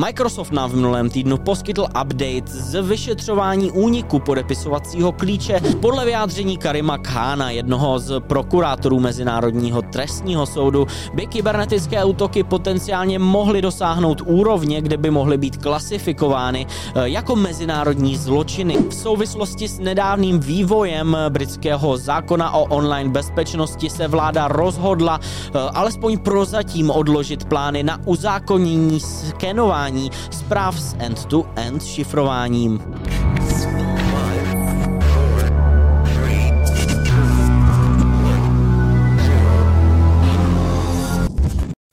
Microsoft nám v minulém týdnu poskytl update z vyšetřování úniku podepisovacího klíče podle vyjádření Karima Khána, jednoho z prokurátorů Mezinárodního trestního soudu, by kybernetické útoky potenciálně mohly dosáhnout úrovně, kde by mohly být klasifikovány eh, jako mezinárodní zločiny. V souvislosti s nedávným vývojem britského zákona o online bezpečnosti se vláda rozhodla eh, alespoň prozatím odložit plány na uzákonění skenování zpráv s end-to-end šifrováním.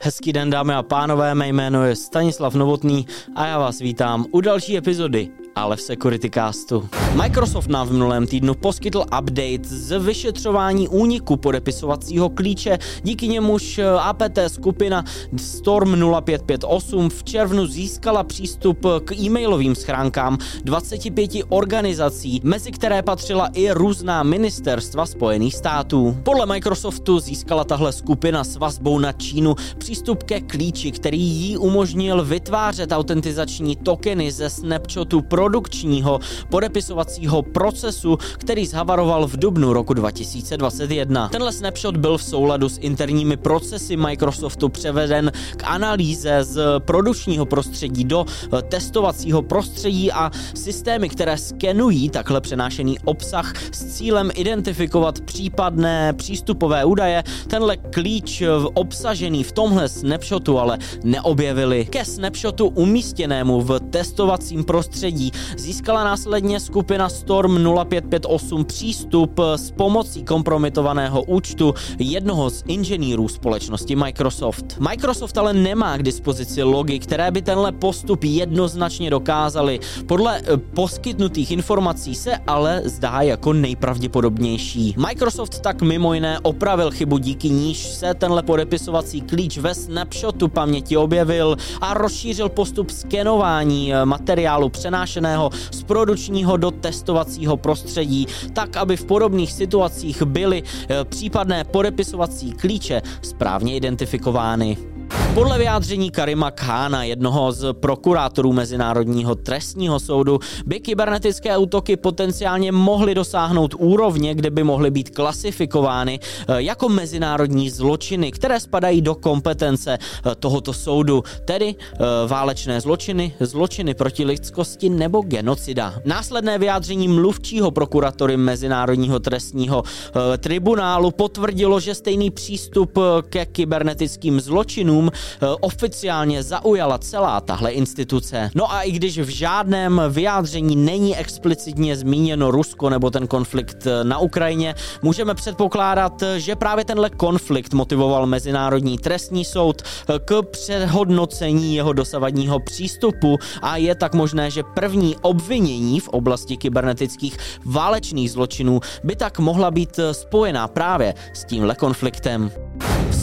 Hezký den dámy a pánové, mé jméno je Stanislav Novotný a já vás vítám u další epizody ale v Security Castu. Microsoft nám v minulém týdnu poskytl update z vyšetřování úniku podepisovacího klíče, díky němuž eh, APT skupina Storm 0558 v červnu získala přístup k e-mailovým schránkám 25 organizací, mezi které patřila i různá ministerstva Spojených států. Podle Microsoftu získala tahle skupina s vazbou na Čínu přístup ke klíči, který jí umožnil vytvářet autentizační tokeny ze Snapchatu pro produkčního podepisovacího procesu, který zhavaroval v dubnu roku 2021. Tenhle snapshot byl v souladu s interními procesy Microsoftu převeden k analýze z produkčního prostředí do eh, testovacího prostředí a systémy, které skenují takhle přenášený obsah s cílem identifikovat případné přístupové údaje, tenhle klíč eh, obsažený v tomhle snapshotu ale neobjevili. Ke snapshotu umístěnému v testovacím prostředí Získala následně skupina Storm 0558 přístup s pomocí kompromitovaného účtu jednoho z inženýrů společnosti Microsoft. Microsoft ale nemá k dispozici logy, které by tenhle postup jednoznačně dokázaly. Podle eh, poskytnutých informací se ale zdá jako nejpravděpodobnější. Microsoft tak mimo jiné opravil chybu, díky níž se tenhle podepisovací klíč ve snapshotu paměti objevil a rozšířil postup skenování eh, materiálu přenášené přeneseného z produkčního do testovacího prostředí, tak aby v podobných situacích byly eh, případné podepisovací klíče správně identifikovány. Podle vyjádření Karima Khána, jednoho z prokurátorů Mezinárodního trestního soudu, by kybernetické útoky potenciálně mohly dosáhnout úrovně, kde by mohly být klasifikovány eh, jako mezinárodní zločiny, které spadají do kompetence eh, tohoto soudu, tedy eh, válečné zločiny, zločiny proti lidskosti nebo genocida. Následné vyjádření mluvčího prokuratory Mezinárodního trestního tribunálu potvrdilo, že stejný přístup ke kybernetickým zločinům oficiálně zaujala celá tahle instituce. No a i když v žádném vyjádření není explicitně zmíněno Rusko nebo ten konflikt eh, na Ukrajině, můžeme předpokládat, že právě tenhle konflikt motivoval Mezinárodní trestní soud eh, k přehodnocení jeho dosavadního přístupu a je tak možné, že první obvinění v oblasti kybernetických válečných zločinů by tak mohla být spojená právě s tímhle konfliktem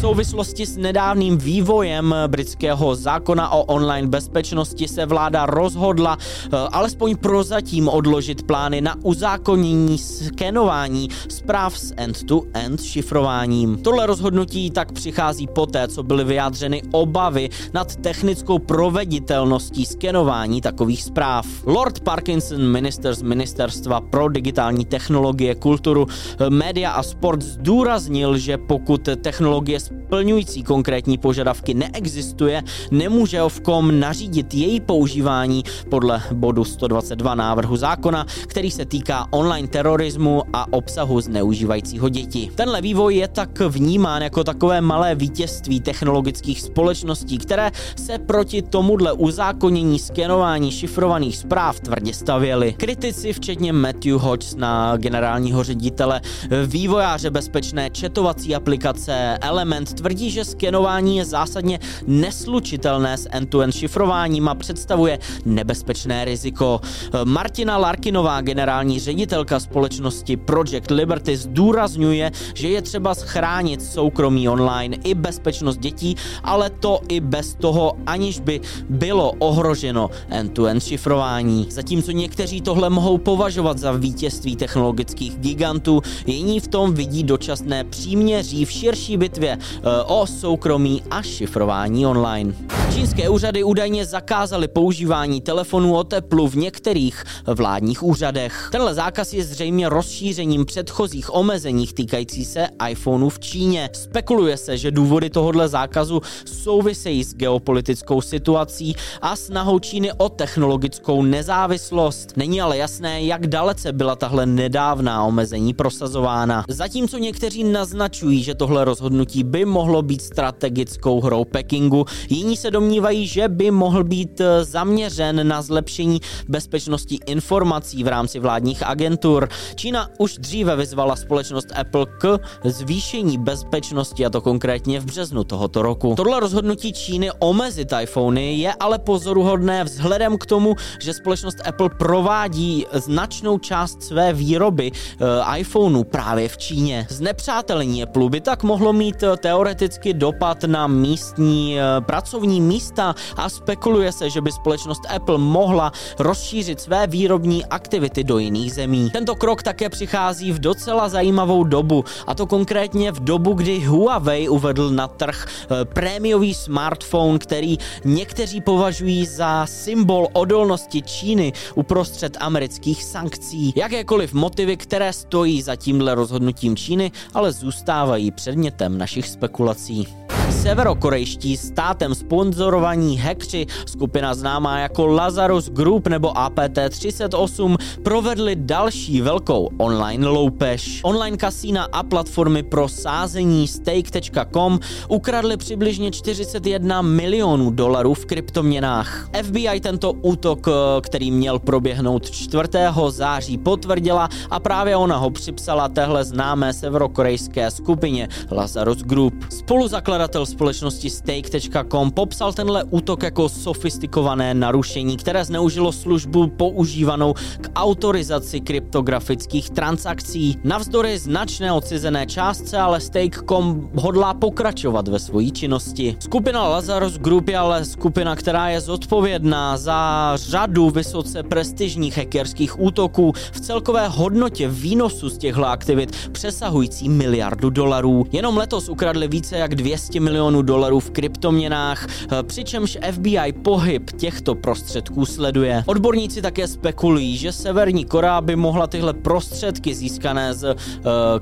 souvislosti s nedávným vývojem britského zákona o online bezpečnosti se vláda rozhodla eh, alespoň prozatím odložit plány na uzákonění skenování zpráv s end-to-end šifrováním. Tohle rozhodnutí tak přichází poté, co byly vyjádřeny obavy nad technickou proveditelností skenování takových zpráv. Lord Parkinson, minister z Ministerstva pro digitální technologie, kulturu, eh, média a sport zdůraznil, že pokud technologie splňující konkrétní požadavky neexistuje, nemůže Ovkom nařídit její používání podle bodu 122 návrhu zákona, který se týká online terorismu a obsahu zneužívajícího děti. Tenhle vývoj je tak vnímán jako takové malé vítězství technologických společností, které se proti tomuhle uzákonění skenování šifrovaných zpráv tvrdě stavěly. Kritici, včetně Matthew Hodge na generálního ředitele vývojáře bezpečné četovací aplikace Element Element tvrdí, že skenování je zásadně neslučitelné s end-to-end šifrováním a představuje nebezpečné riziko. Martina Larkinová, generální ředitelka společnosti Project Liberty, zdůrazňuje, že je třeba schránit soukromí online i bezpečnost dětí, ale to i bez toho, aniž by bylo ohroženo end-to-end šifrování. Zatímco někteří tohle mohou považovat za vítězství technologických gigantů, jiní v tom vidí dočasné příměří v širší bitvě o soukromí a šifrování online. Čínské úřady údajně zakázaly používání telefonů o teplu v některých vládních úřadech. Tenhle zákaz je zřejmě rozšířením předchozích omezeních týkající se iPhoneu v Číně. Spekuluje se, že důvody tohohle zákazu souvisejí s geopolitickou situací a snahou Číny o technologickou nezávislost. Není ale jasné, jak dalece byla tahle nedávná omezení prosazována. Zatímco někteří naznačují, že tohle rozhodnutí by mohlo být strategickou hrou Pekingu, jiní se domnívají, že by mohl být eh, zaměřen na zlepšení bezpečnosti informací v rámci vládních agentur. Čína už dříve vyzvala společnost Apple k zvýšení bezpečnosti a to konkrétně v březnu tohoto roku. Tohle rozhodnutí Číny omezit iPhony je ale pozoruhodné vzhledem k tomu, že společnost Apple provádí značnou část své výroby uh, iPhoneu právě v Číně. Znepřátelení Apple by tak mohlo mít uh, teoreticky dopad na místní uh, pracovní místa a spekuluje se, že by společnost Apple mohla rozšířit své výrobní aktivity do jiných zemí. Tento krok také přichází v docela zajímavou dobu, a to konkrétně v dobu, kdy Huawei uvedl na trh prémiový smartphone, který někteří považují za symbol odolnosti Číny uprostřed amerických sankcí. Jakékoliv motivy, které stojí za tímhle rozhodnutím Číny, ale zůstávají předmětem našich spekulací severokorejští státem sponzorovaní hackři, skupina známá jako Lazarus Group nebo APT38, provedli další velkou online loupež. Online kasína a platformy pro sázení stake.com ukradli přibližně 41 milionů dolarů v kryptoměnách. FBI tento útok, který měl proběhnout 4. září, potvrdila a právě ona ho připsala téhle známé severokorejské skupině Lazarus Group. Spoluzakladatel společnosti Stake.com popsal tenhle útok jako sofistikované narušení, které zneužilo službu používanou k autorizaci kryptografických transakcí. Navzdory značné odcizené částce ale Stake.com hodlá pokračovat ve své činnosti. Skupina Lazarus Group je ale skupina, která je zodpovědná za řadu vysoce prestižních hackerských útoků v celkové hodnotě výnosu z těchto aktivit přesahující miliardu dolarů. Jenom letos ukradli více jak 200 milionů milionů dolarů v kryptoměnách, eh, přičemž FBI pohyb těchto prostředků sleduje. Odborníci také spekulují, že Severní Korea by mohla tyhle prostředky získané z uh,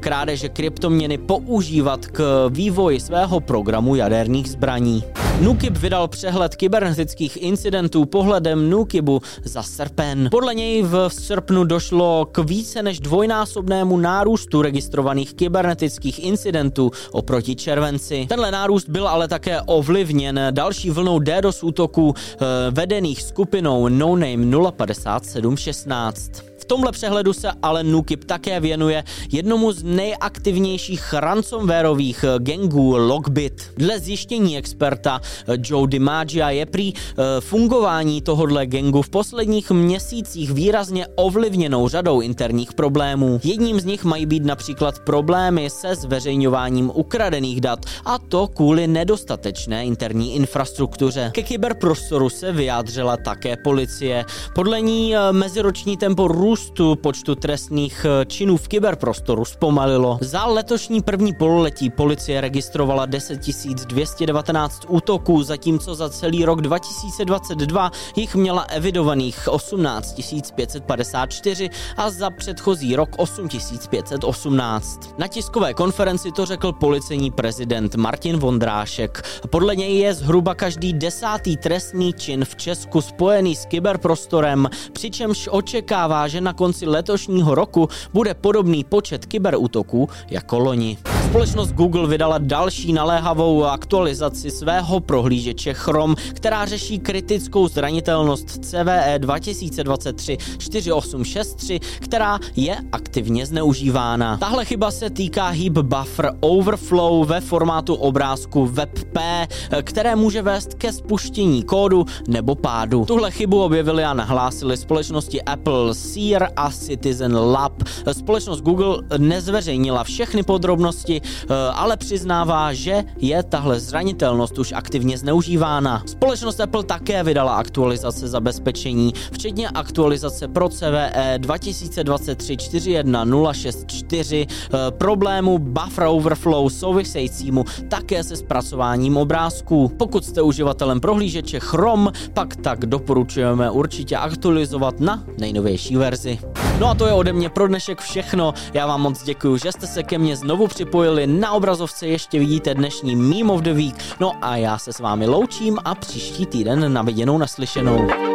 krádeže kryptoměny používat k vývoji svého programu jaderných zbraní. Nukib vydal přehled kybernetických incidentů pohledem Nukibu za srpen. Podle něj v srpnu došlo k více než dvojnásobnému nárůstu registrovaných kybernetických incidentů oproti červenci. Tenhle nárůst byl ale také ovlivněn další vlnou DDoS útoků eh, vedených skupinou No Name 05716. Tomhle přehledu se ale Nukip také věnuje jednomu z nejaktivnějších ransomwareových gangů Logbit. Dle zjištění experta Joe DiMaggia je prý eh, fungování tohodle gangu v posledních měsících výrazně ovlivněnou řadou interních problémů. Jedním z nich mají být například problémy se zveřejňováním ukradených dat a to kvůli nedostatečné interní infrastruktuře. Ke kyberprostoru se vyjádřila také policie. Podle ní eh, meziroční tempo růstu růstu počtu trestných eh, činů v kyberprostoru zpomalilo. Za letošní první pololetí policie registrovala 10 219 útoků, zatímco za celý rok 2022 jich měla evidovaných 18 554 a za předchozí rok 8 518. Na tiskové konferenci to řekl policejní prezident Martin Vondrášek. Podle něj je zhruba každý desátý trestný čin v Česku spojený s kyberprostorem, přičemž očekává, že na konci letošního roku bude podobný počet kyberútoků jako loni. Společnost Google vydala další naléhavou aktualizaci svého prohlížeče Chrome, která řeší kritickou zranitelnost CVE 2023-4863, která je aktivně zneužívána. Tahle chyba se týká heap buffer overflow ve formátu obrázku WebP, které může vést ke spuštění kódu nebo pádu. Tuhle chybu objevili a nahlásili společnosti Apple, Sear a Citizen Lab. Společnost Google nezveřejnila všechny podrobnosti, zranitelnosti, eh, ale přiznává, že je tahle zranitelnost už aktivně zneužívána. Společnost Apple také vydala aktualizace zabezpečení, včetně aktualizace pro CVE 2023 41064, problému buffer overflow souvisejícímu také se zpracováním obrázků. Pokud jste uživatelem prohlížeče Chrome, pak tak doporučujeme určitě aktualizovat na nejnovější verzi. No a to je ode mě pro dnešek všechno. Já vám moc děkuji, že jste se ke mně znovu připojili. Na obrazovce ještě vidíte dnešní Meme of the Week. No a já se s vámi loučím a příští týden na viděnou naslyšenou.